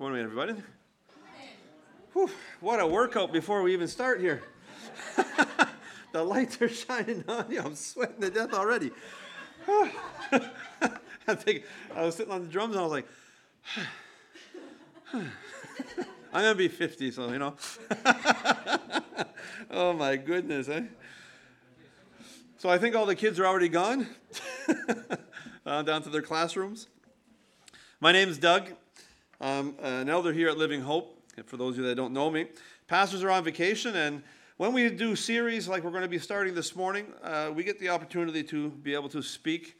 morning, everybody. Whew, what a workout before we even start here. the lights are shining on you. I'm sweating to death already. I think I was sitting on the drums and I was like, I'm gonna be 50, so you know. oh my goodness, eh? So I think all the kids are already gone uh, down to their classrooms. My name is Doug. I'm an elder here at Living Hope. For those of you that don't know me, pastors are on vacation, and when we do series like we're going to be starting this morning, uh, we get the opportunity to be able to speak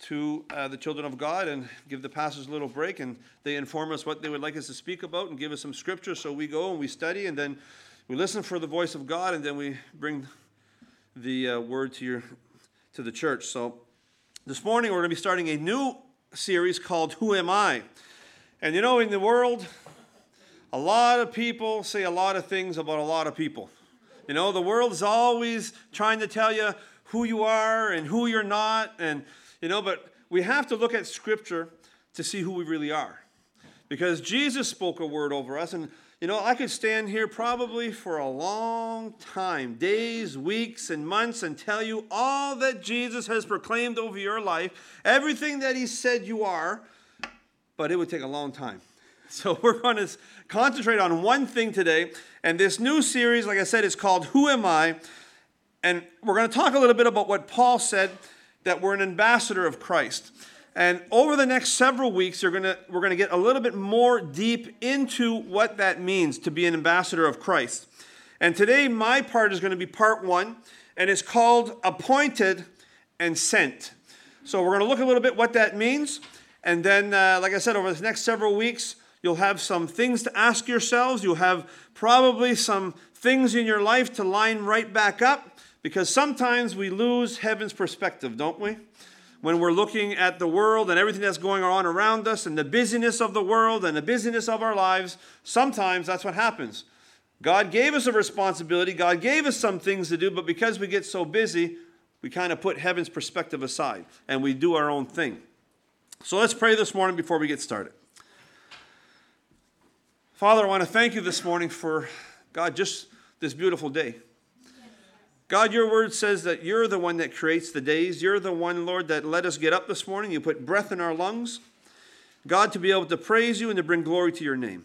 to uh, the children of God and give the pastors a little break, and they inform us what they would like us to speak about and give us some scripture. So we go and we study, and then we listen for the voice of God, and then we bring the uh, word to your to the church. So this morning we're going to be starting a new series called "Who Am I?" And you know, in the world, a lot of people say a lot of things about a lot of people. You know, the world's always trying to tell you who you are and who you're not, and you know, but we have to look at Scripture to see who we really are. Because Jesus spoke a word over us, and you know, I could stand here probably for a long time, days, weeks, and months, and tell you all that Jesus has proclaimed over your life, everything that He said you are, but it would take a long time. So we're going to concentrate on one thing today, and this new series, like I said, is called Who Am I? And we're going to talk a little bit about what Paul said that we're an ambassador of Christ. And over the next several weeks, you're gonna, we're going to get a little bit more deep into what that means to be an ambassador of Christ. And today, my part is going to be part one, and it's called Appointed and Sent. So we're going to look a little bit what that means. And then, uh, like I said, over the next several weeks, you'll have some things to ask yourselves. You'll have probably some things in your life to line right back up because sometimes we lose heaven's perspective, don't we? when we're looking at the world and everything that's going on around us and the busyness of the world and the busyness of our lives, sometimes that's what happens. God gave us a responsibility, God gave us some things to do, but because we get so busy, we kind of put heaven's perspective aside and we do our own thing. So let's pray this morning before we get started. Father, I want to thank you this morning for, God, just this beautiful day. God, your word says that you're the one that creates the days. You're the one, Lord, that let us get up this morning. You put breath in our lungs. God, to be able to praise you and to bring glory to your name.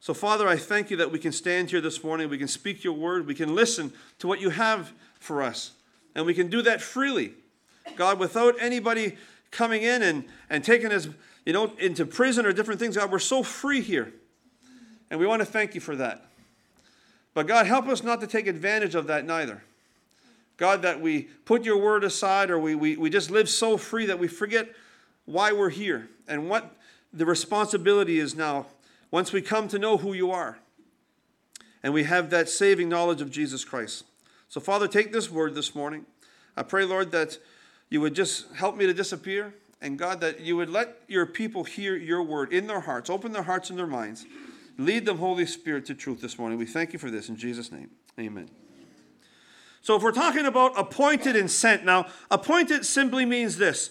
So, Father, I thank you that we can stand here this morning. We can speak your word. We can listen to what you have for us. And we can do that freely. God, without anybody coming in and, and taking us, you know, into prison or different things. God, we're so free here. And we want to thank you for that. But God, help us not to take advantage of that neither. God, that we put your word aside or we, we, we just live so free that we forget why we're here and what the responsibility is now once we come to know who you are and we have that saving knowledge of Jesus Christ. So, Father, take this word this morning. I pray, Lord, that you would just help me to disappear. And God, that you would let your people hear your word in their hearts, open their hearts and their minds. Lead them, Holy Spirit, to truth this morning. We thank you for this in Jesus' name. Amen. So, if we're talking about appointed and sent, now, appointed simply means this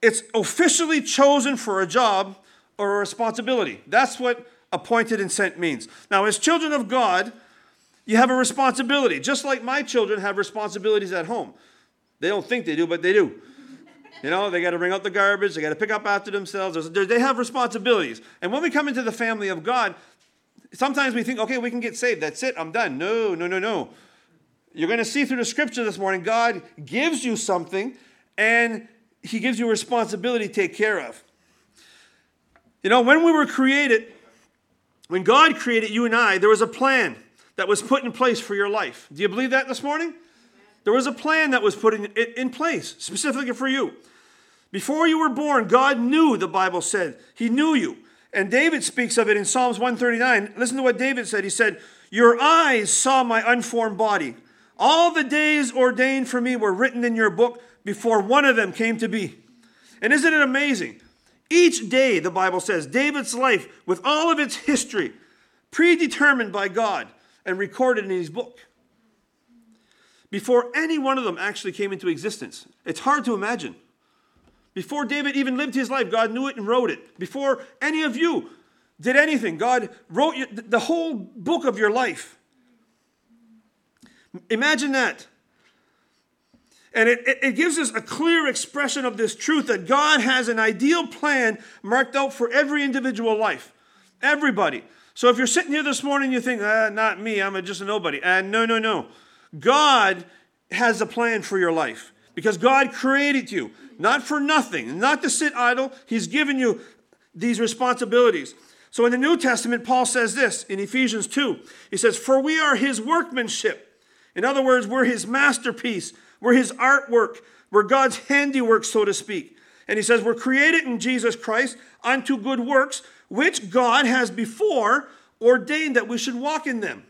it's officially chosen for a job or a responsibility. That's what appointed and sent means. Now, as children of God, you have a responsibility, just like my children have responsibilities at home. They don't think they do, but they do. You know, they got to bring out the garbage, they got to pick up after themselves. They have responsibilities. And when we come into the family of God, sometimes we think, okay, we can get saved. That's it, I'm done. No, no, no, no. You're going to see through the scripture this morning, God gives you something and He gives you a responsibility to take care of. You know, when we were created, when God created you and I, there was a plan that was put in place for your life. Do you believe that this morning? There was a plan that was put in, in place specifically for you. Before you were born, God knew, the Bible said. He knew you. And David speaks of it in Psalms 139. Listen to what David said. He said, Your eyes saw my unformed body. All the days ordained for me were written in your book before one of them came to be. And isn't it amazing? Each day, the Bible says, David's life, with all of its history, predetermined by God and recorded in his book. Before any one of them actually came into existence. It's hard to imagine. Before David even lived his life, God knew it and wrote it. Before any of you, did anything. God wrote the whole book of your life. Imagine that. And it, it, gives us a clear expression of this truth that God has an ideal plan marked out for every individual life. Everybody. So if you're sitting here this morning, you think, ah, not me, I'm just a nobody. And no, no, no. God has a plan for your life because God created you, not for nothing, not to sit idle. He's given you these responsibilities. So in the New Testament, Paul says this in Ephesians 2. He says, For we are his workmanship. In other words, we're his masterpiece, we're his artwork, we're God's handiwork, so to speak. And he says, We're created in Jesus Christ unto good works, which God has before ordained that we should walk in them.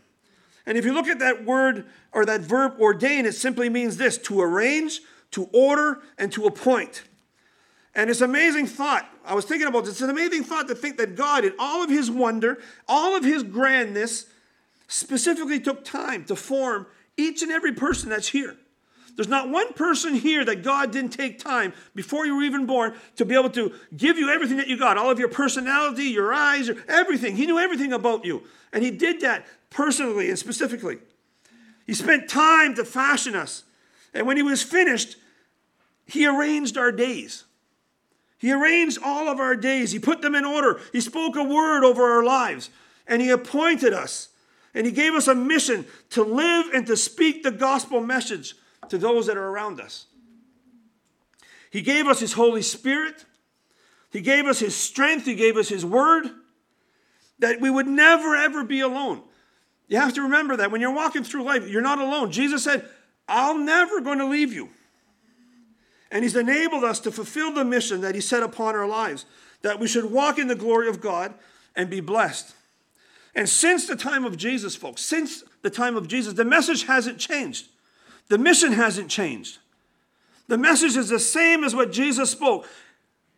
And if you look at that word or that verb ordain, it simply means this to arrange, to order, and to appoint. And it's an amazing thought. I was thinking about this. It's an amazing thought to think that God, in all of his wonder, all of his grandness, specifically took time to form each and every person that's here. There's not one person here that God didn't take time before you were even born to be able to give you everything that you got all of your personality, your eyes, your, everything. He knew everything about you. And He did that personally and specifically. He spent time to fashion us. And when He was finished, He arranged our days. He arranged all of our days. He put them in order. He spoke a word over our lives. And He appointed us. And He gave us a mission to live and to speak the gospel message to those that are around us. He gave us His Holy Spirit. He gave us His strength. He gave us His Word that we would never, ever be alone. You have to remember that when you're walking through life, you're not alone. Jesus said, I'm never going to leave you. And He's enabled us to fulfill the mission that He set upon our lives, that we should walk in the glory of God and be blessed. And since the time of Jesus, folks, since the time of Jesus, the message hasn't changed. The mission hasn't changed. The message is the same as what Jesus spoke.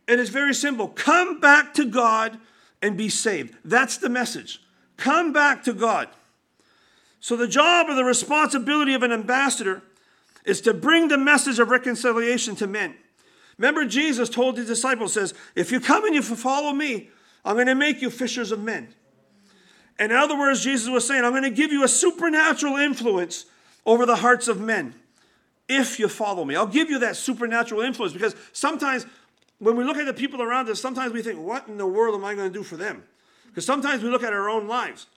And it's very simple come back to God and be saved. That's the message. Come back to God. So, the job or the responsibility of an ambassador is to bring the message of reconciliation to men. Remember, Jesus told his disciples, says, If you come and you follow me, I'm going to make you fishers of men. In other words, Jesus was saying, I'm going to give you a supernatural influence over the hearts of men if you follow me. I'll give you that supernatural influence because sometimes when we look at the people around us, sometimes we think, what in the world am I going to do for them? Because sometimes we look at our own lives,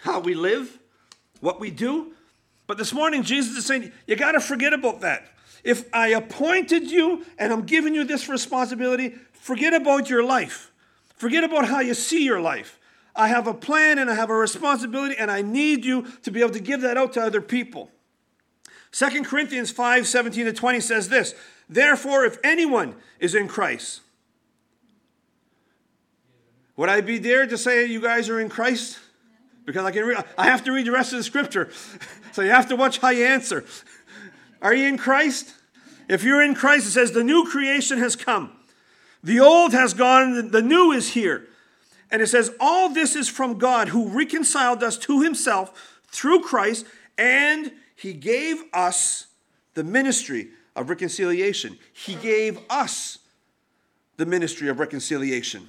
how we live, what we do. But this morning, Jesus is saying, you got to forget about that. If I appointed you and I'm giving you this responsibility, forget about your life. Forget about how you see your life. I have a plan and I have a responsibility, and I need you to be able to give that out to other people. 2 Corinthians 5 17 to 20 says this Therefore, if anyone is in Christ, would I be there to say you guys are in Christ? Because I can read, I have to read the rest of the scripture. so you have to watch how you answer. Are you in Christ? If you're in Christ, it says the new creation has come. The old has gone, the new is here. And it says, All this is from God who reconciled us to himself through Christ, and he gave us the ministry of reconciliation. He gave us the ministry of reconciliation.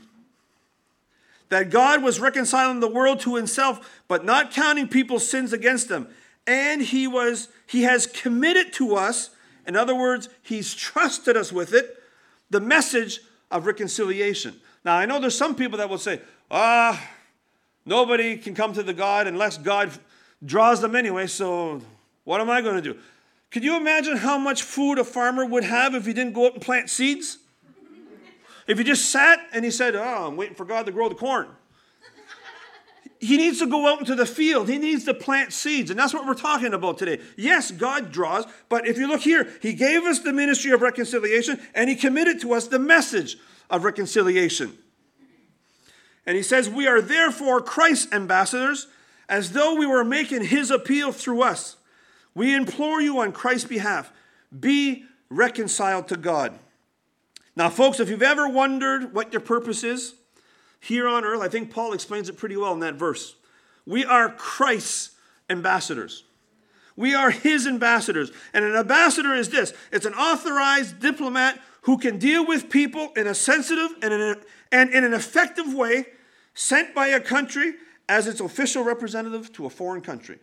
That God was reconciling the world to himself, but not counting people's sins against them. And he was he has committed to us, in other words, he's trusted us with it, the message of reconciliation. Now, I know there's some people that will say, ah, nobody can come to the God unless God draws them anyway, so what am I going to do? Could you imagine how much food a farmer would have if he didn't go out and plant seeds? If he just sat and he said, Oh, I'm waiting for God to grow the corn. He needs to go out into the field. He needs to plant seeds. And that's what we're talking about today. Yes, God draws, but if you look here, He gave us the ministry of reconciliation and He committed to us the message of reconciliation. And he says, We are therefore Christ's ambassadors, as though we were making his appeal through us. We implore you on Christ's behalf be reconciled to God. Now, folks, if you've ever wondered what your purpose is here on earth, I think Paul explains it pretty well in that verse. We are Christ's ambassadors. We are his ambassadors. And an ambassador is this it's an authorized diplomat who can deal with people in a sensitive and in, a, and in an effective way, sent by a country as its official representative to a foreign country.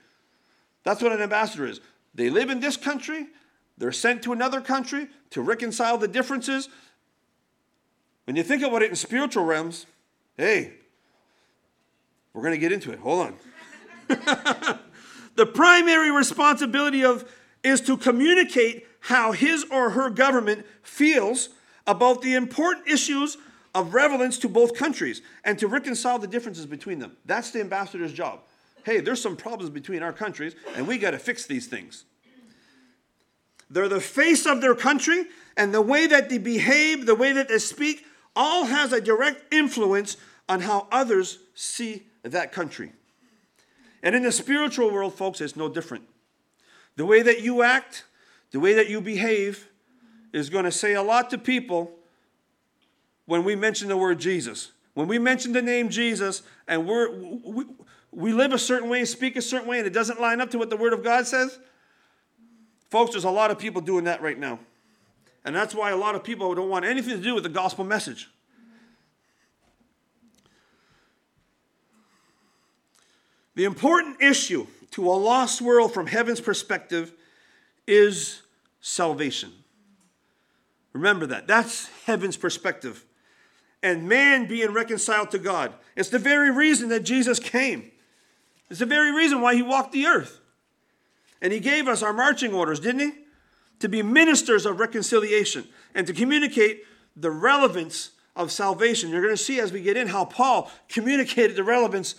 That's what an ambassador is. They live in this country, they're sent to another country to reconcile the differences. When you think about it in spiritual realms, hey, we're going to get into it. Hold on. the primary responsibility of is to communicate how his or her government feels about the important issues of relevance to both countries and to reconcile the differences between them. That's the ambassador's job. Hey, there's some problems between our countries, and we got to fix these things. They're the face of their country, and the way that they behave, the way that they speak, all has a direct influence on how others see that country. And in the spiritual world, folks, it's no different. The way that you act, the way that you behave, is going to say a lot to people when we mention the word Jesus. When we mention the name Jesus and we're, we, we live a certain way, speak a certain way, and it doesn't line up to what the Word of God says, folks, there's a lot of people doing that right now. And that's why a lot of people don't want anything to do with the gospel message. The important issue to a lost world from heaven's perspective is salvation. Remember that. That's heaven's perspective. And man being reconciled to God. It's the very reason that Jesus came. It's the very reason why he walked the earth. And he gave us our marching orders, didn't he? To be ministers of reconciliation and to communicate the relevance of salvation. You're going to see as we get in how Paul communicated the relevance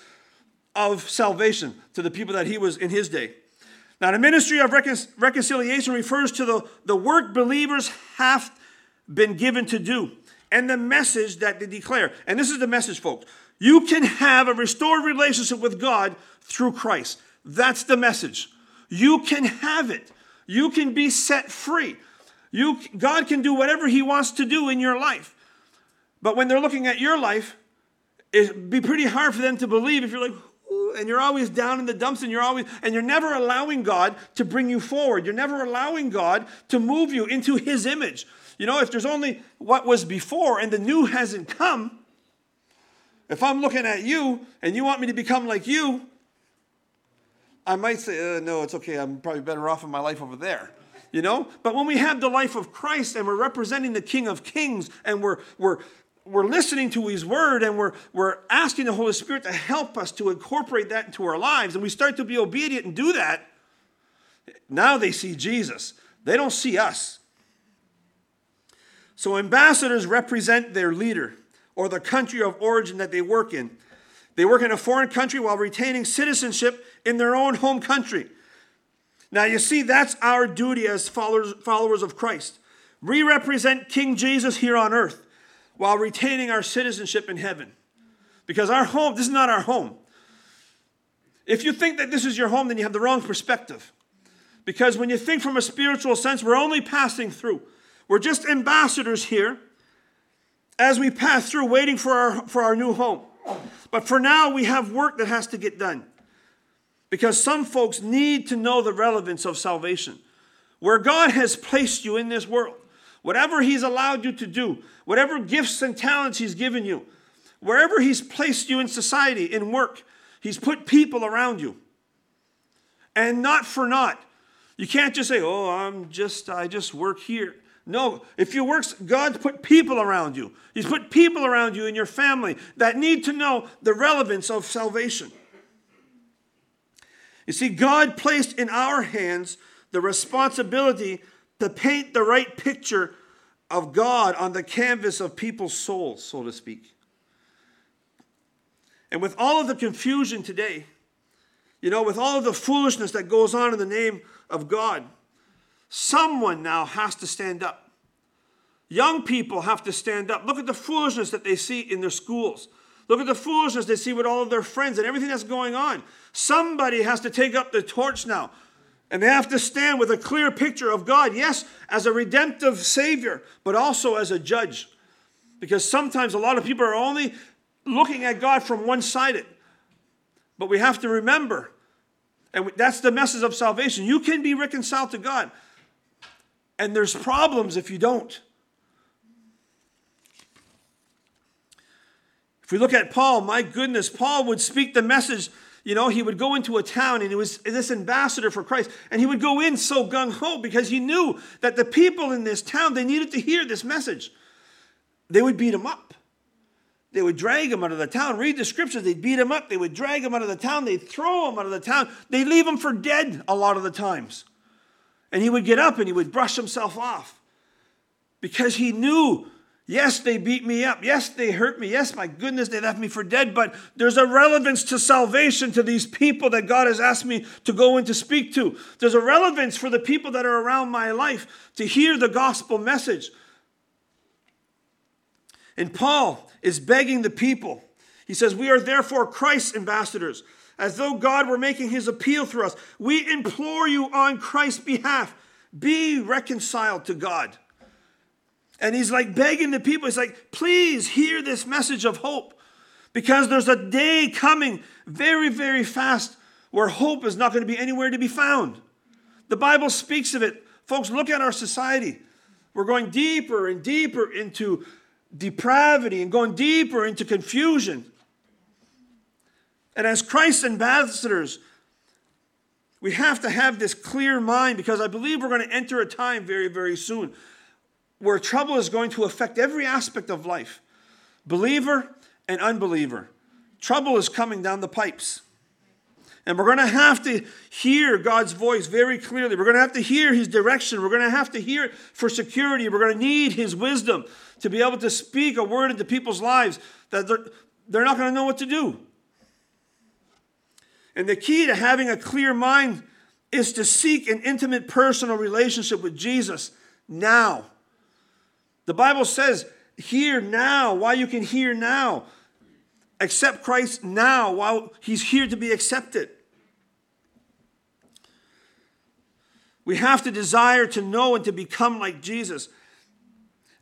of salvation to the people that he was in his day. Now, the ministry of recon- reconciliation refers to the, the work believers have been given to do and the message that they declare. And this is the message, folks. You can have a restored relationship with God through Christ. That's the message. You can have it. You can be set free. You, God can do whatever He wants to do in your life. But when they're looking at your life, it'd be pretty hard for them to believe if you're like, and you're always down in the dumps and you're always and you're never allowing God to bring you forward. You're never allowing God to move you into his image. You know, if there's only what was before and the new hasn't come, if I'm looking at you and you want me to become like you, I might say, uh, no, it's okay. I'm probably better off in my life over there. You know? But when we have the life of Christ and we're representing the King of Kings and we're, we're, we're listening to his word and we're, we're asking the Holy Spirit to help us to incorporate that into our lives, and we start to be obedient and do that, now they see Jesus. They don't see us. So, ambassadors represent their leader or the country of origin that they work in. They work in a foreign country while retaining citizenship in their own home country. Now, you see, that's our duty as followers, followers of Christ. We represent King Jesus here on earth while retaining our citizenship in heaven. Because our home, this is not our home. If you think that this is your home, then you have the wrong perspective. Because when you think from a spiritual sense, we're only passing through. We're just ambassadors here as we pass through, waiting for our, for our new home. But for now, we have work that has to get done. Because some folks need to know the relevance of salvation. Where God has placed you in this world, whatever He's allowed you to do, whatever gifts and talents He's given you, wherever He's placed you in society, in work, He's put people around you. And not for naught. You can't just say, oh, I'm just, I just work here. No, if you work, God's put people around you. He's put people around you in your family that need to know the relevance of salvation. You see, God placed in our hands the responsibility to paint the right picture of God on the canvas of people's souls, so to speak. And with all of the confusion today, you know, with all of the foolishness that goes on in the name of God, someone now has to stand up. Young people have to stand up. Look at the foolishness that they see in their schools. Look at the foolishness they see with all of their friends and everything that's going on. Somebody has to take up the torch now. And they have to stand with a clear picture of God, yes, as a redemptive Savior, but also as a judge. Because sometimes a lot of people are only looking at God from one sided. But we have to remember, and that's the message of salvation. You can be reconciled to God, and there's problems if you don't. If we look at Paul, my goodness, Paul would speak the message you know, he would go into a town and he was this ambassador for Christ. And he would go in so gung ho because he knew that the people in this town, they needed to hear this message. They would beat him up. They would drag him out of the town. Read the scriptures. They'd beat him up. They would drag him out of the town. They'd throw him out of the town. They'd leave him for dead a lot of the times. And he would get up and he would brush himself off because he knew Yes, they beat me up. Yes, they hurt me. Yes, my goodness, they left me for dead. But there's a relevance to salvation to these people that God has asked me to go and to speak to. There's a relevance for the people that are around my life to hear the gospel message. And Paul is begging the people. He says, We are therefore Christ's ambassadors, as though God were making his appeal through us. We implore you on Christ's behalf, be reconciled to God. And he's like begging the people, he's like, please hear this message of hope. Because there's a day coming very, very fast where hope is not going to be anywhere to be found. The Bible speaks of it. Folks, look at our society. We're going deeper and deeper into depravity and going deeper into confusion. And as Christ's ambassadors, we have to have this clear mind because I believe we're going to enter a time very, very soon where trouble is going to affect every aspect of life believer and unbeliever. Trouble is coming down the pipes. And we're going to have to hear God's voice very clearly. We're going to have to hear His direction. We're going to have to hear for security. We're going to need His wisdom to be able to speak a word into people's lives that they're, they're not going to know what to do. And the key to having a clear mind is to seek an intimate personal relationship with Jesus now. The Bible says, hear now, why you can hear now. Accept Christ now while he's here to be accepted. We have to desire to know and to become like Jesus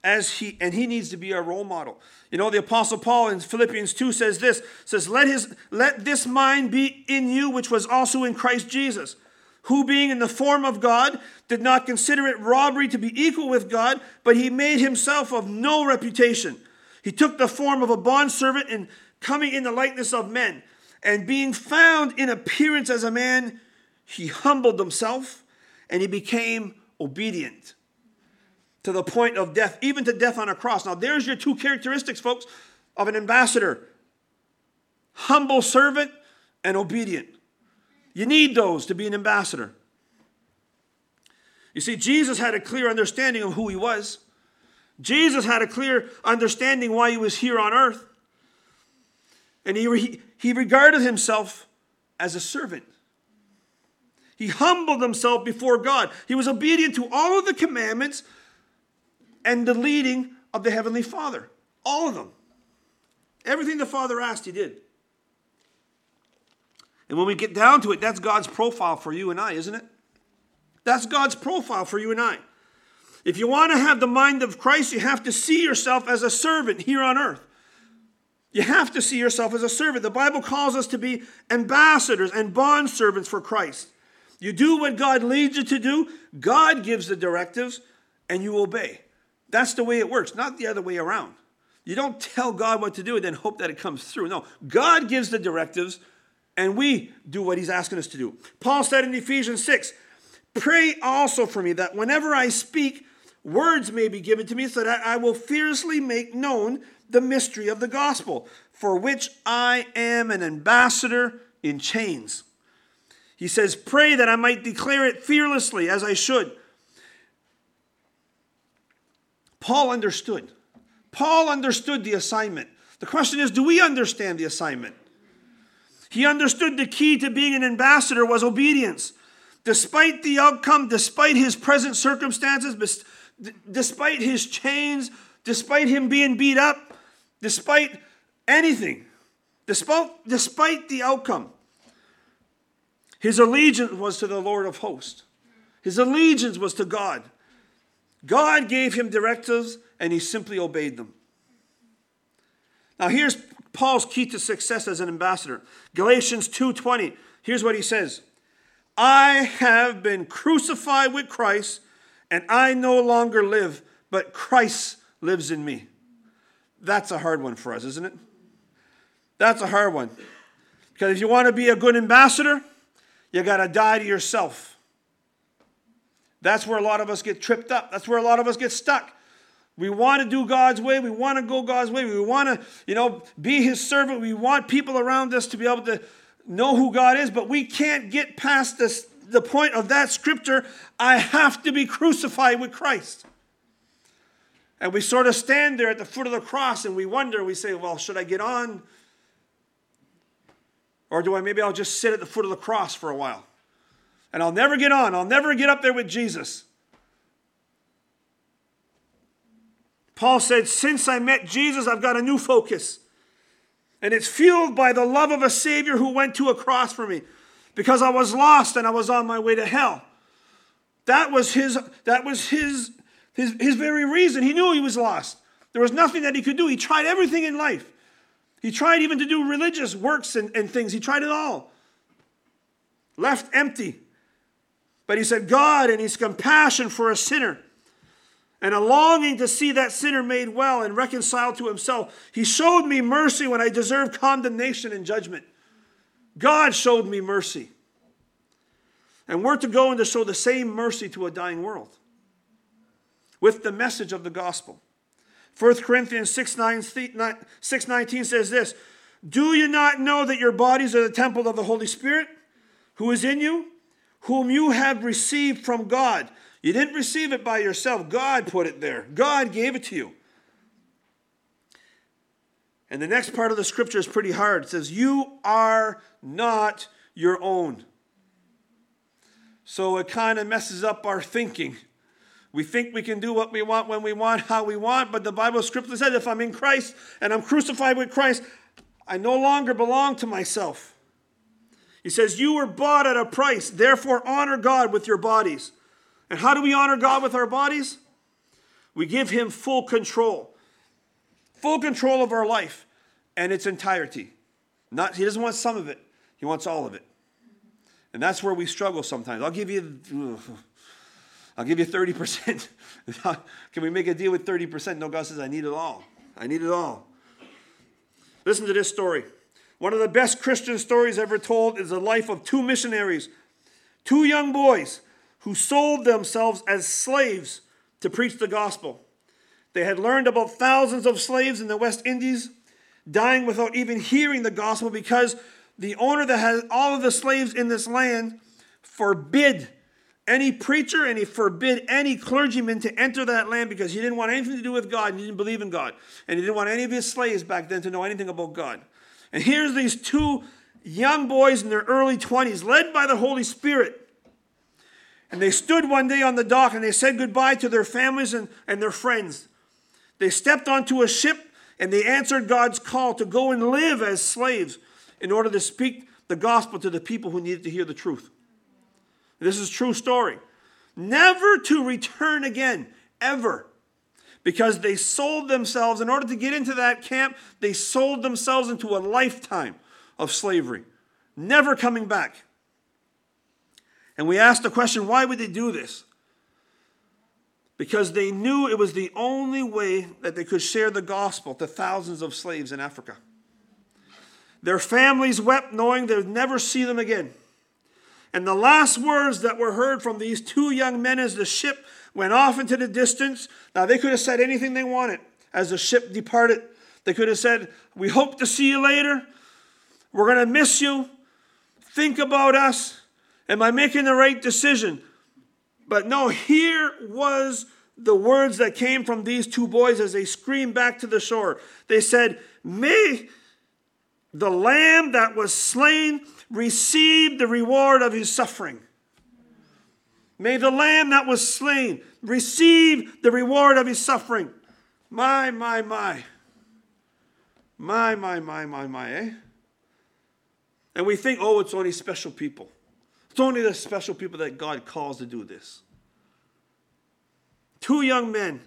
as he and he needs to be our role model. You know, the apostle Paul in Philippians 2 says this, says let his let this mind be in you which was also in Christ Jesus who being in the form of God did not consider it robbery to be equal with God, but he made himself of no reputation. He took the form of a bondservant and coming in the likeness of men, and being found in appearance as a man, he humbled himself and he became obedient to the point of death, even to death on a cross. Now, there's your two characteristics, folks, of an ambassador humble servant and obedient. You need those to be an ambassador. You see, Jesus had a clear understanding of who he was. Jesus had a clear understanding why he was here on earth. And he, he regarded himself as a servant. He humbled himself before God. He was obedient to all of the commandments and the leading of the Heavenly Father. All of them. Everything the Father asked, he did. And when we get down to it, that's God's profile for you and I, isn't it? That's God's profile for you and I. If you want to have the mind of Christ, you have to see yourself as a servant here on earth. You have to see yourself as a servant. The Bible calls us to be ambassadors and bond servants for Christ. You do what God leads you to do, God gives the directives, and you obey. That's the way it works, not the other way around. You don't tell God what to do and then hope that it comes through. No, God gives the directives, and we do what he's asking us to do. Paul said in Ephesians 6 Pray also for me that whenever I speak, words may be given to me so that I will fiercely make known the mystery of the gospel, for which I am an ambassador in chains. He says, Pray that I might declare it fearlessly as I should. Paul understood. Paul understood the assignment. The question is do we understand the assignment? He understood the key to being an ambassador was obedience. Despite the outcome, despite his present circumstances, despite his chains, despite him being beat up, despite anything, despite, despite the outcome, his allegiance was to the Lord of hosts. His allegiance was to God. God gave him directives and he simply obeyed them. Now here's Paul's key to success as an ambassador. Galatians 2:20. Here's what he says. I have been crucified with Christ, and I no longer live, but Christ lives in me. That's a hard one for us, isn't it? That's a hard one. Because if you want to be a good ambassador, you got to die to yourself. That's where a lot of us get tripped up. That's where a lot of us get stuck. We want to do God's way. We want to go God's way. We want to, you know, be his servant. We want people around us to be able to know who God is, but we can't get past this the point of that scripture, I have to be crucified with Christ. And we sort of stand there at the foot of the cross and we wonder, we say, well, should I get on? Or do I maybe I'll just sit at the foot of the cross for a while? And I'll never get on. I'll never get up there with Jesus. Paul said, Since I met Jesus, I've got a new focus. And it's fueled by the love of a Savior who went to a cross for me because I was lost and I was on my way to hell. That was his, that was his, his, his very reason. He knew he was lost. There was nothing that he could do. He tried everything in life. He tried even to do religious works and, and things. He tried it all. Left empty. But he said, God and his compassion for a sinner and a longing to see that sinner made well and reconciled to himself. He showed me mercy when I deserved condemnation and judgment. God showed me mercy. And we're to go and to show the same mercy to a dying world with the message of the gospel. 1 Corinthians 6, 9, 6 19 says this Do you not know that your bodies are the temple of the Holy Spirit who is in you, whom you have received from God? You didn't receive it by yourself. God put it there, God gave it to you. And the next part of the scripture is pretty hard. It says, You are not your own. So it kind of messes up our thinking. We think we can do what we want when we want, how we want, but the Bible scripture says if I'm in Christ and I'm crucified with Christ, I no longer belong to myself. He says, You were bought at a price, therefore honor God with your bodies. And how do we honor God with our bodies? We give Him full control, full control of our life and its entirety. Not, he doesn't want some of it, He wants all of it. And that's where we struggle sometimes. I'll give you. I'll give you 30%. Can we make a deal with 30%? No, God says, I need it all. I need it all. Listen to this story. One of the best Christian stories ever told is the life of two missionaries, two young boys who sold themselves as slaves to preach the gospel. They had learned about thousands of slaves in the West Indies dying without even hearing the gospel because the owner that had all of the slaves in this land forbid any preacher and he forbid any clergyman to enter that land because he didn't want anything to do with God and he didn't believe in God. And he didn't want any of his slaves back then to know anything about God. And here's these two young boys in their early 20s, led by the Holy Spirit, and they stood one day on the dock and they said goodbye to their families and, and their friends. They stepped onto a ship and they answered God's call to go and live as slaves in order to speak the gospel to the people who needed to hear the truth. This is true story. Never to return again, ever. Because they sold themselves, in order to get into that camp, they sold themselves into a lifetime of slavery, never coming back. And we asked the question why would they do this? Because they knew it was the only way that they could share the gospel to thousands of slaves in Africa. Their families wept knowing they would never see them again. And the last words that were heard from these two young men as the ship went off into the distance. Now, they could have said anything they wanted as the ship departed. They could have said, We hope to see you later. We're going to miss you. Think about us. Am I making the right decision? But no, here was the words that came from these two boys as they screamed back to the shore. They said, May the lamb that was slain receive the reward of his suffering. May the lamb that was slain receive the reward of his suffering. My, my, my. My, my, my, my, my, eh? And we think, oh, it's only special people. It's only the special people that God calls to do this. Two young men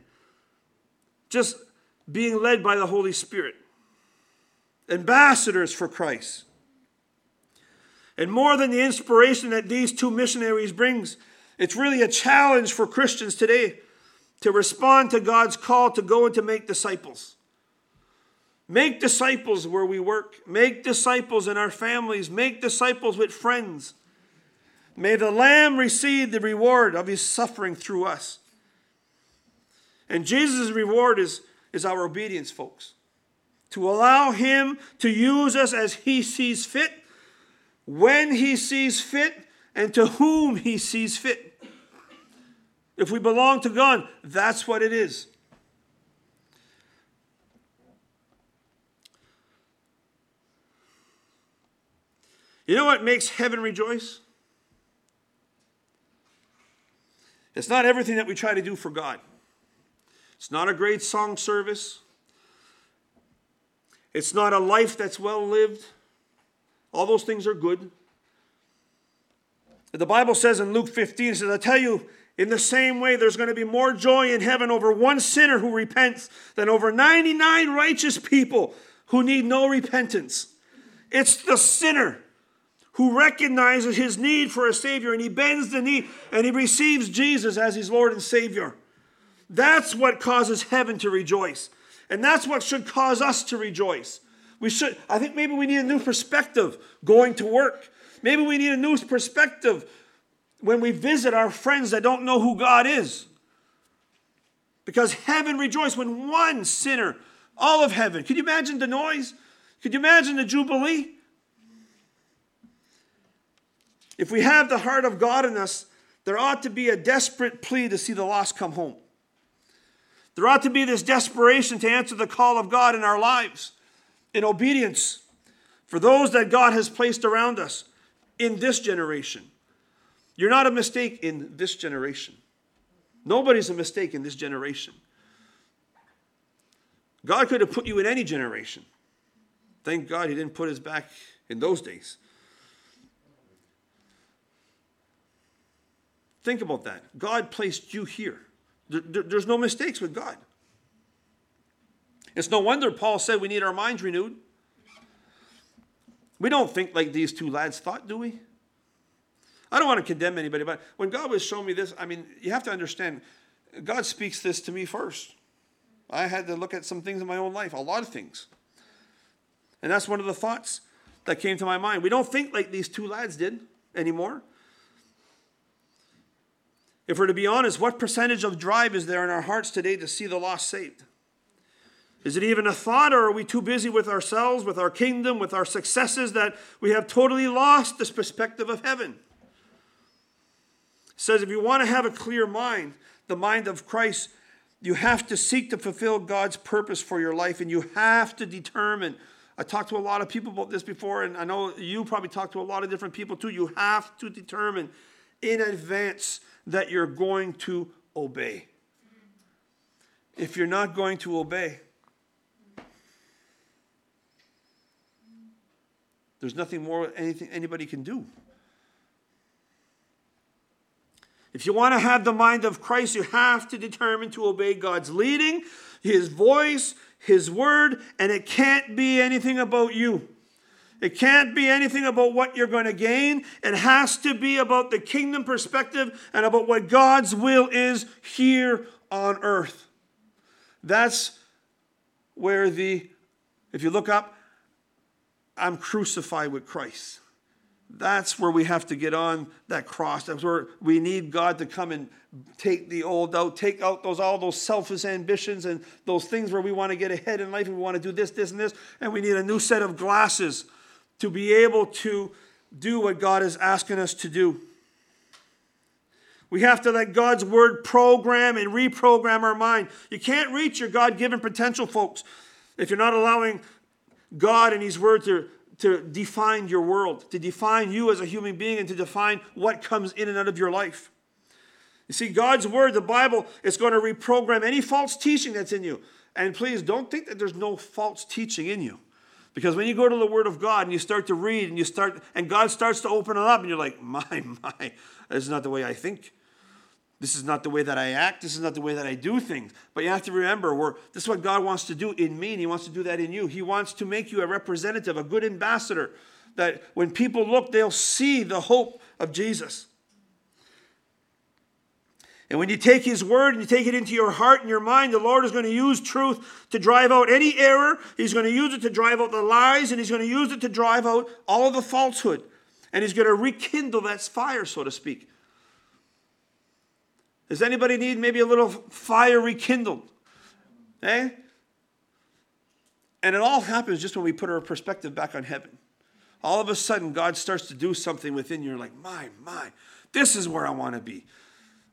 just being led by the Holy Spirit, ambassadors for Christ. And more than the inspiration that these two missionaries brings, it's really a challenge for Christians today to respond to God's call to go and to make disciples. Make disciples where we work. Make disciples in our families. Make disciples with friends. May the Lamb receive the reward of his suffering through us. And Jesus' reward is, is our obedience, folks. To allow him to use us as he sees fit, when he sees fit, and to whom he sees fit. If we belong to God, that's what it is. You know what makes heaven rejoice? It's not everything that we try to do for God. It's not a great song service. It's not a life that's well lived. All those things are good. The Bible says in Luke 15, it says, I tell you, in the same way, there's going to be more joy in heaven over one sinner who repents than over 99 righteous people who need no repentance. It's the sinner who recognizes his need for a Savior and he bends the knee and he receives Jesus as his Lord and Savior. That's what causes heaven to rejoice. And that's what should cause us to rejoice. We should, I think maybe we need a new perspective going to work. Maybe we need a new perspective when we visit our friends that don't know who God is. Because heaven rejoices when one sinner, all of heaven. Could you imagine the noise? Could you imagine the jubilee? If we have the heart of God in us, there ought to be a desperate plea to see the lost come home. There ought to be this desperation to answer the call of God in our lives in obedience for those that God has placed around us in this generation. You're not a mistake in this generation. Nobody's a mistake in this generation. God could have put you in any generation. Thank God he didn't put us back in those days. Think about that. God placed you here. There's no mistakes with God. It's no wonder Paul said we need our minds renewed. We don't think like these two lads thought, do we? I don't want to condemn anybody, but when God was showing me this, I mean, you have to understand, God speaks this to me first. I had to look at some things in my own life, a lot of things. And that's one of the thoughts that came to my mind. We don't think like these two lads did anymore. If we're to be honest, what percentage of drive is there in our hearts today to see the lost saved? Is it even a thought, or are we too busy with ourselves, with our kingdom, with our successes that we have totally lost this perspective of heaven? It says if you want to have a clear mind, the mind of Christ, you have to seek to fulfill God's purpose for your life, and you have to determine. I talked to a lot of people about this before, and I know you probably talked to a lot of different people too. You have to determine in advance that you're going to obey. If you're not going to obey, there's nothing more anything anybody can do. If you want to have the mind of Christ, you have to determine to obey God's leading, His voice, His word, and it can't be anything about you. It can't be anything about what you're going to gain. It has to be about the kingdom perspective and about what God's will is here on earth. That's where the, if you look up, I'm crucified with Christ. That's where we have to get on that cross. That's where we need God to come and take the old out, take out those all those selfish ambitions and those things where we want to get ahead in life and we want to do this, this, and this, and we need a new set of glasses to be able to do what God is asking us to do. We have to let God's word program and reprogram our mind. You can't reach your God given potential, folks, if you're not allowing God and His word to, to define your world, to define you as a human being, and to define what comes in and out of your life. You see, God's word, the Bible, is going to reprogram any false teaching that's in you. And please don't think that there's no false teaching in you. Because when you go to the Word of God and you start to read and you start, and God starts to open it up, and you're like, my, my, this is not the way I think. This is not the way that I act. This is not the way that I do things. But you have to remember, we're, this is what God wants to do in me, and He wants to do that in you. He wants to make you a representative, a good ambassador, that when people look, they'll see the hope of Jesus. And when you take His word and you take it into your heart and your mind, the Lord is going to use truth to drive out any error. He's going to use it to drive out the lies, and He's going to use it to drive out all the falsehood. And He's going to rekindle that fire, so to speak. Does anybody need maybe a little fire rekindled? Eh? And it all happens just when we put our perspective back on heaven. All of a sudden, God starts to do something within you. You're like, my, my, this is where I want to be.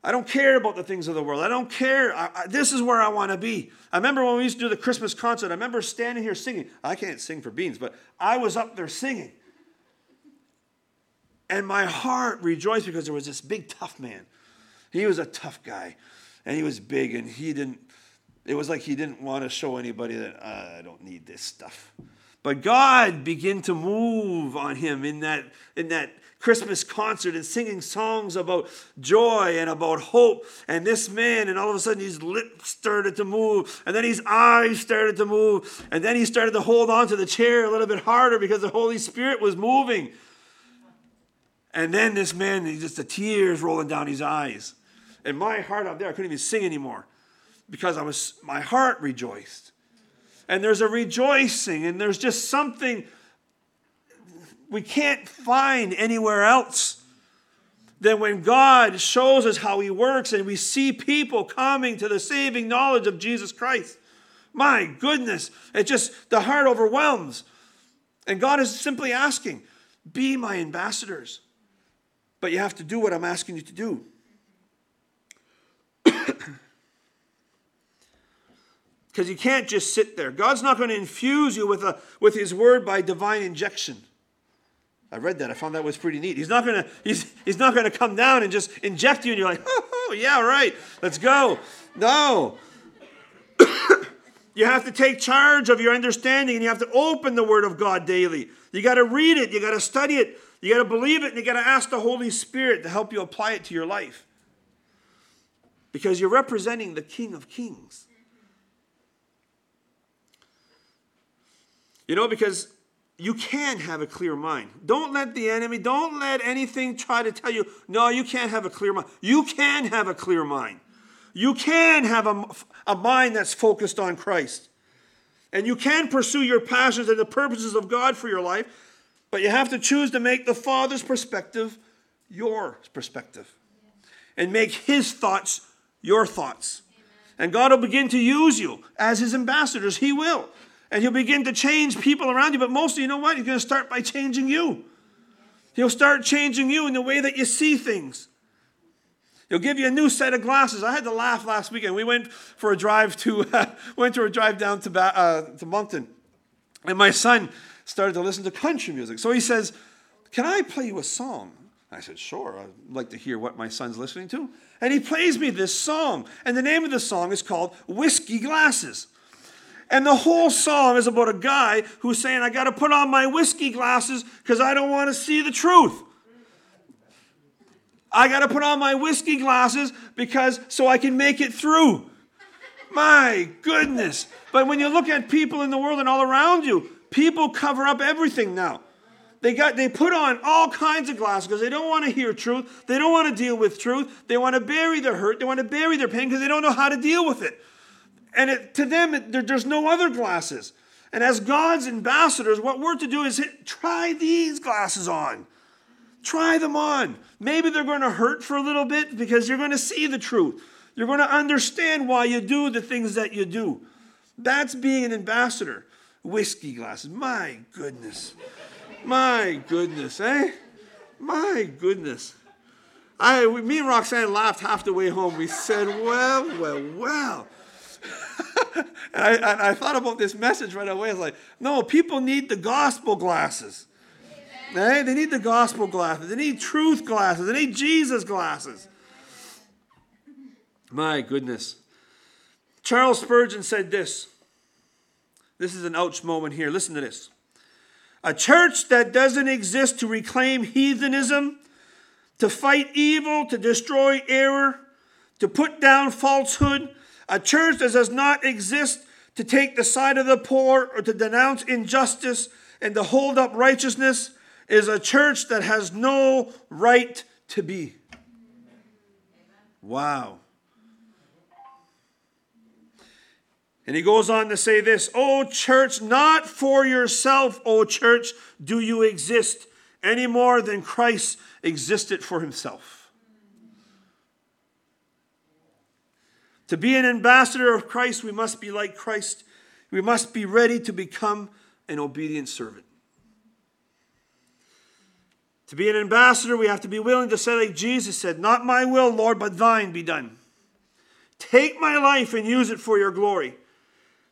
I don't care about the things of the world. I don't care. I, I, this is where I want to be. I remember when we used to do the Christmas concert, I remember standing here singing. I can't sing for beans, but I was up there singing. And my heart rejoiced because there was this big, tough man. He was a tough guy, and he was big, and he didn't, it was like he didn't want to show anybody that uh, I don't need this stuff. But God began to move on him in that, in that Christmas concert and singing songs about joy and about hope. And this man, and all of a sudden his lips started to move, and then his eyes started to move, and then he started to hold on to the chair a little bit harder because the Holy Spirit was moving. And then this man, he just the tears rolling down his eyes. And my heart out there, I couldn't even sing anymore because I was my heart rejoiced. And there's a rejoicing, and there's just something we can't find anywhere else than when God shows us how He works and we see people coming to the saving knowledge of Jesus Christ. My goodness, it just, the heart overwhelms. And God is simply asking, be my ambassadors. But you have to do what I'm asking you to do. Because you can't just sit there. God's not going to infuse you with, a, with His word by divine injection. I read that. I found that was pretty neat. He's not gonna, he's, he's not gonna come down and just inject you and you're like, oh, yeah, right, let's go. No. you have to take charge of your understanding and you have to open the Word of God daily. You got to read it, you got to study it, you got to believe it, and you got to ask the Holy Spirit to help you apply it to your life. Because you're representing the King of Kings. You know, because you can have a clear mind. Don't let the enemy, don't let anything try to tell you, no, you can't have a clear mind. You can have a clear mind. You can have a, a mind that's focused on Christ. And you can pursue your passions and the purposes of God for your life, but you have to choose to make the Father's perspective your perspective and make His thoughts your thoughts. And God will begin to use you as His ambassadors. He will and he'll begin to change people around you. But mostly, you know what? He's going to start by changing you. He'll start changing you in the way that you see things. He'll give you a new set of glasses. I had to laugh last weekend. We went for a drive to uh, went to a drive down to uh, to Moncton, and my son started to listen to country music. So he says, "Can I play you a song?" I said, "Sure. I'd like to hear what my son's listening to." And he plays me this song, and the name of the song is called "Whiskey Glasses." And the whole song is about a guy who's saying, I got to put on my whiskey glasses because I don't want to see the truth. I got to put on my whiskey glasses because so I can make it through. My goodness. But when you look at people in the world and all around you, people cover up everything now. They got they put on all kinds of glasses because they don't want to hear truth. They don't want to deal with truth. They want to bury their hurt. They want to bury their pain because they don't know how to deal with it. And it, to them, it, there, there's no other glasses. And as God's ambassadors, what we're to do is hit, try these glasses on. Try them on. Maybe they're going to hurt for a little bit because you're going to see the truth. You're going to understand why you do the things that you do. That's being an ambassador. Whiskey glasses. My goodness. My goodness, eh? My goodness. I, me and Roxanne laughed half the way home. We said, well, well, well. and, I, and I thought about this message right away. I was like, no, people need the gospel glasses. Hey, they need the gospel glasses. They need truth glasses. They need Jesus glasses. My goodness. Charles Spurgeon said this. This is an ouch moment here. Listen to this. A church that doesn't exist to reclaim heathenism, to fight evil, to destroy error, to put down falsehood, a church that does not exist to take the side of the poor or to denounce injustice and to hold up righteousness is a church that has no right to be. Wow. And he goes on to say this O church, not for yourself, O church, do you exist any more than Christ existed for himself. To be an ambassador of Christ, we must be like Christ. We must be ready to become an obedient servant. To be an ambassador, we have to be willing to say, like Jesus said, Not my will, Lord, but thine be done. Take my life and use it for your glory.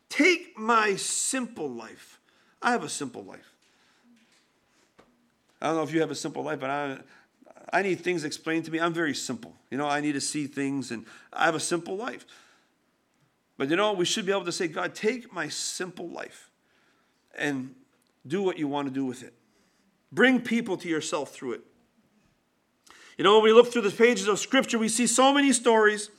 Take my simple life. I have a simple life. I don't know if you have a simple life, but I, I need things explained to me. I'm very simple. You know, I need to see things, and I have a simple life. But you know, we should be able to say, God, take my simple life and do what you want to do with it. Bring people to yourself through it. You know, when we look through the pages of Scripture, we see so many stories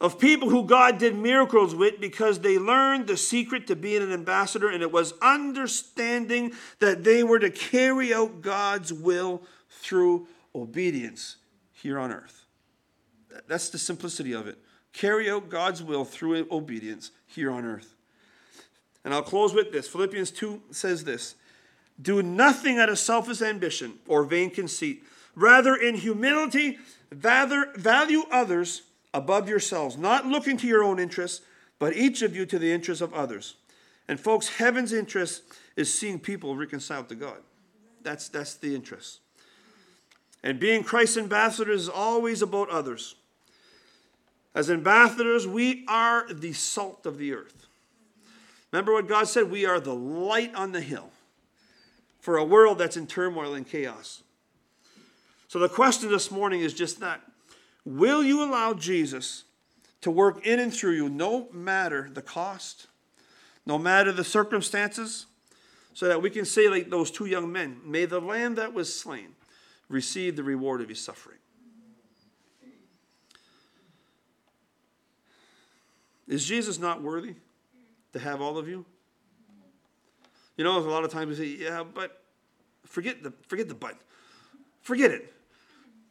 of people who God did miracles with because they learned the secret to being an ambassador, and it was understanding that they were to carry out God's will through obedience here on earth. That's the simplicity of it. Carry out God's will through obedience here on earth. And I'll close with this. Philippians 2 says this Do nothing out of selfish ambition or vain conceit. Rather, in humility, value others above yourselves, not looking to your own interests, but each of you to the interests of others. And folks, heaven's interest is seeing people reconciled to God. That's, that's the interest. And being Christ's ambassadors is always about others. As ambassadors, we are the salt of the earth. Remember what God said? We are the light on the hill for a world that's in turmoil and chaos. So the question this morning is just that Will you allow Jesus to work in and through you no matter the cost, no matter the circumstances, so that we can say, like those two young men, may the lamb that was slain receive the reward of his suffering? Is Jesus not worthy to have all of you? You know, a lot of times we say, yeah, but forget the, forget the but. Forget it.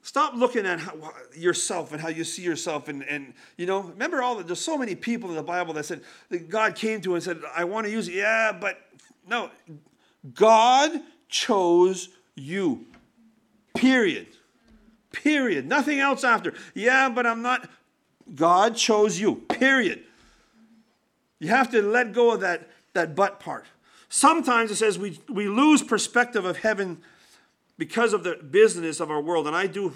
Stop looking at how, yourself and how you see yourself. And, and you know, remember all the, there's so many people in the Bible that said, that God came to and said, I want to use it. Yeah, but no. God chose you. Period. Period. Nothing else after. Yeah, but I'm not. God chose you. Period. You have to let go of that, that but part. Sometimes it says we, we lose perspective of heaven because of the business of our world. And I do,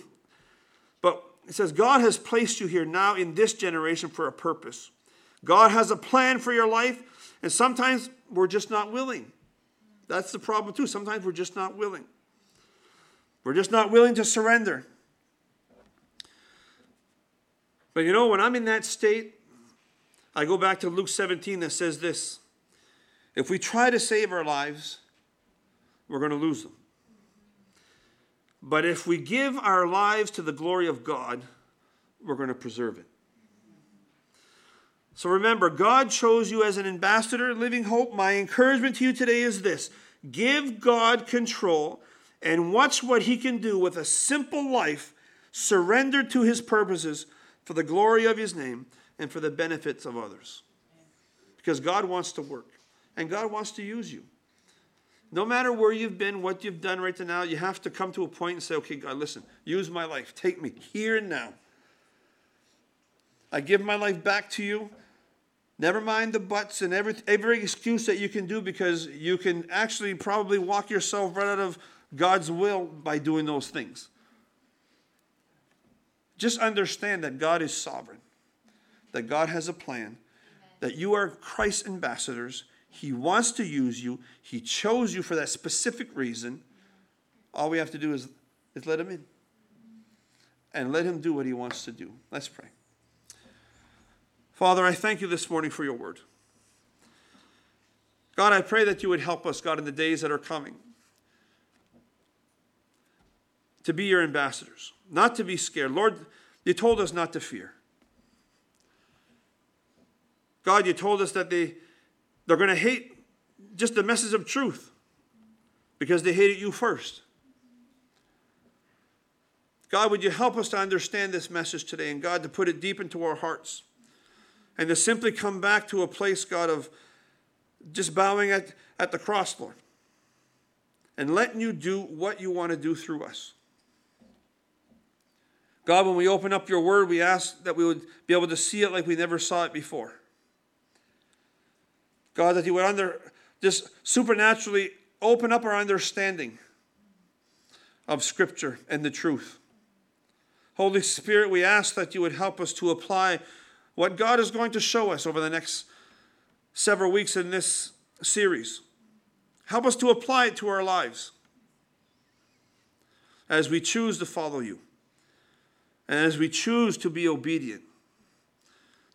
but it says, God has placed you here now in this generation for a purpose. God has a plan for your life, and sometimes we're just not willing. That's the problem, too. Sometimes we're just not willing. We're just not willing to surrender. But you know, when I'm in that state, I go back to Luke 17 that says this If we try to save our lives, we're going to lose them. But if we give our lives to the glory of God, we're going to preserve it. So remember, God chose you as an ambassador, Living Hope. My encouragement to you today is this give God control and watch what He can do with a simple life surrendered to His purposes for the glory of His name and for the benefits of others. Because God wants to work and God wants to use you. No matter where you've been, what you've done right to now, you have to come to a point and say, okay, God, listen, use my life. Take me here and now. I give my life back to you. Never mind the buts and every, every excuse that you can do because you can actually probably walk yourself right out of God's will by doing those things. Just understand that God is sovereign, that God has a plan, that you are Christ's ambassadors he wants to use you. He chose you for that specific reason. All we have to do is, is let him in and let him do what he wants to do. Let's pray. Father, I thank you this morning for your word. God, I pray that you would help us, God, in the days that are coming to be your ambassadors, not to be scared. Lord, you told us not to fear. God, you told us that they they're going to hate just the message of truth because they hated you first. God, would you help us to understand this message today and God to put it deep into our hearts? and to simply come back to a place, God, of just bowing at, at the cross, Lord, and letting you do what you want to do through us. God, when we open up your word, we ask that we would be able to see it like we never saw it before. God, that you would under, just supernaturally open up our understanding of Scripture and the truth. Holy Spirit, we ask that you would help us to apply what God is going to show us over the next several weeks in this series. Help us to apply it to our lives as we choose to follow you and as we choose to be obedient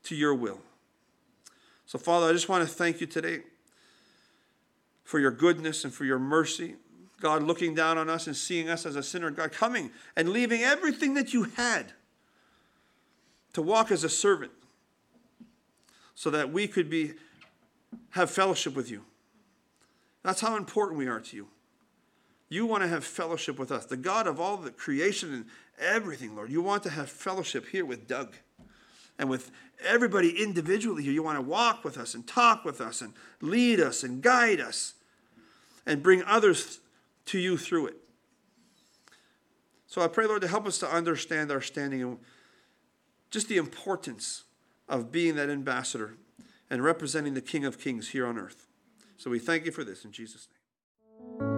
to your will. So, Father, I just want to thank you today for your goodness and for your mercy. God looking down on us and seeing us as a sinner, God coming and leaving everything that you had to walk as a servant so that we could be have fellowship with you. That's how important we are to you. You want to have fellowship with us, the God of all the creation and everything, Lord. You want to have fellowship here with Doug and with everybody individually here. You want to walk with us and talk with us and lead us and guide us and bring others to you through it. So I pray, Lord, to help us to understand our standing and just the importance of being that ambassador and representing the King of Kings here on earth. So we thank you for this in Jesus' name.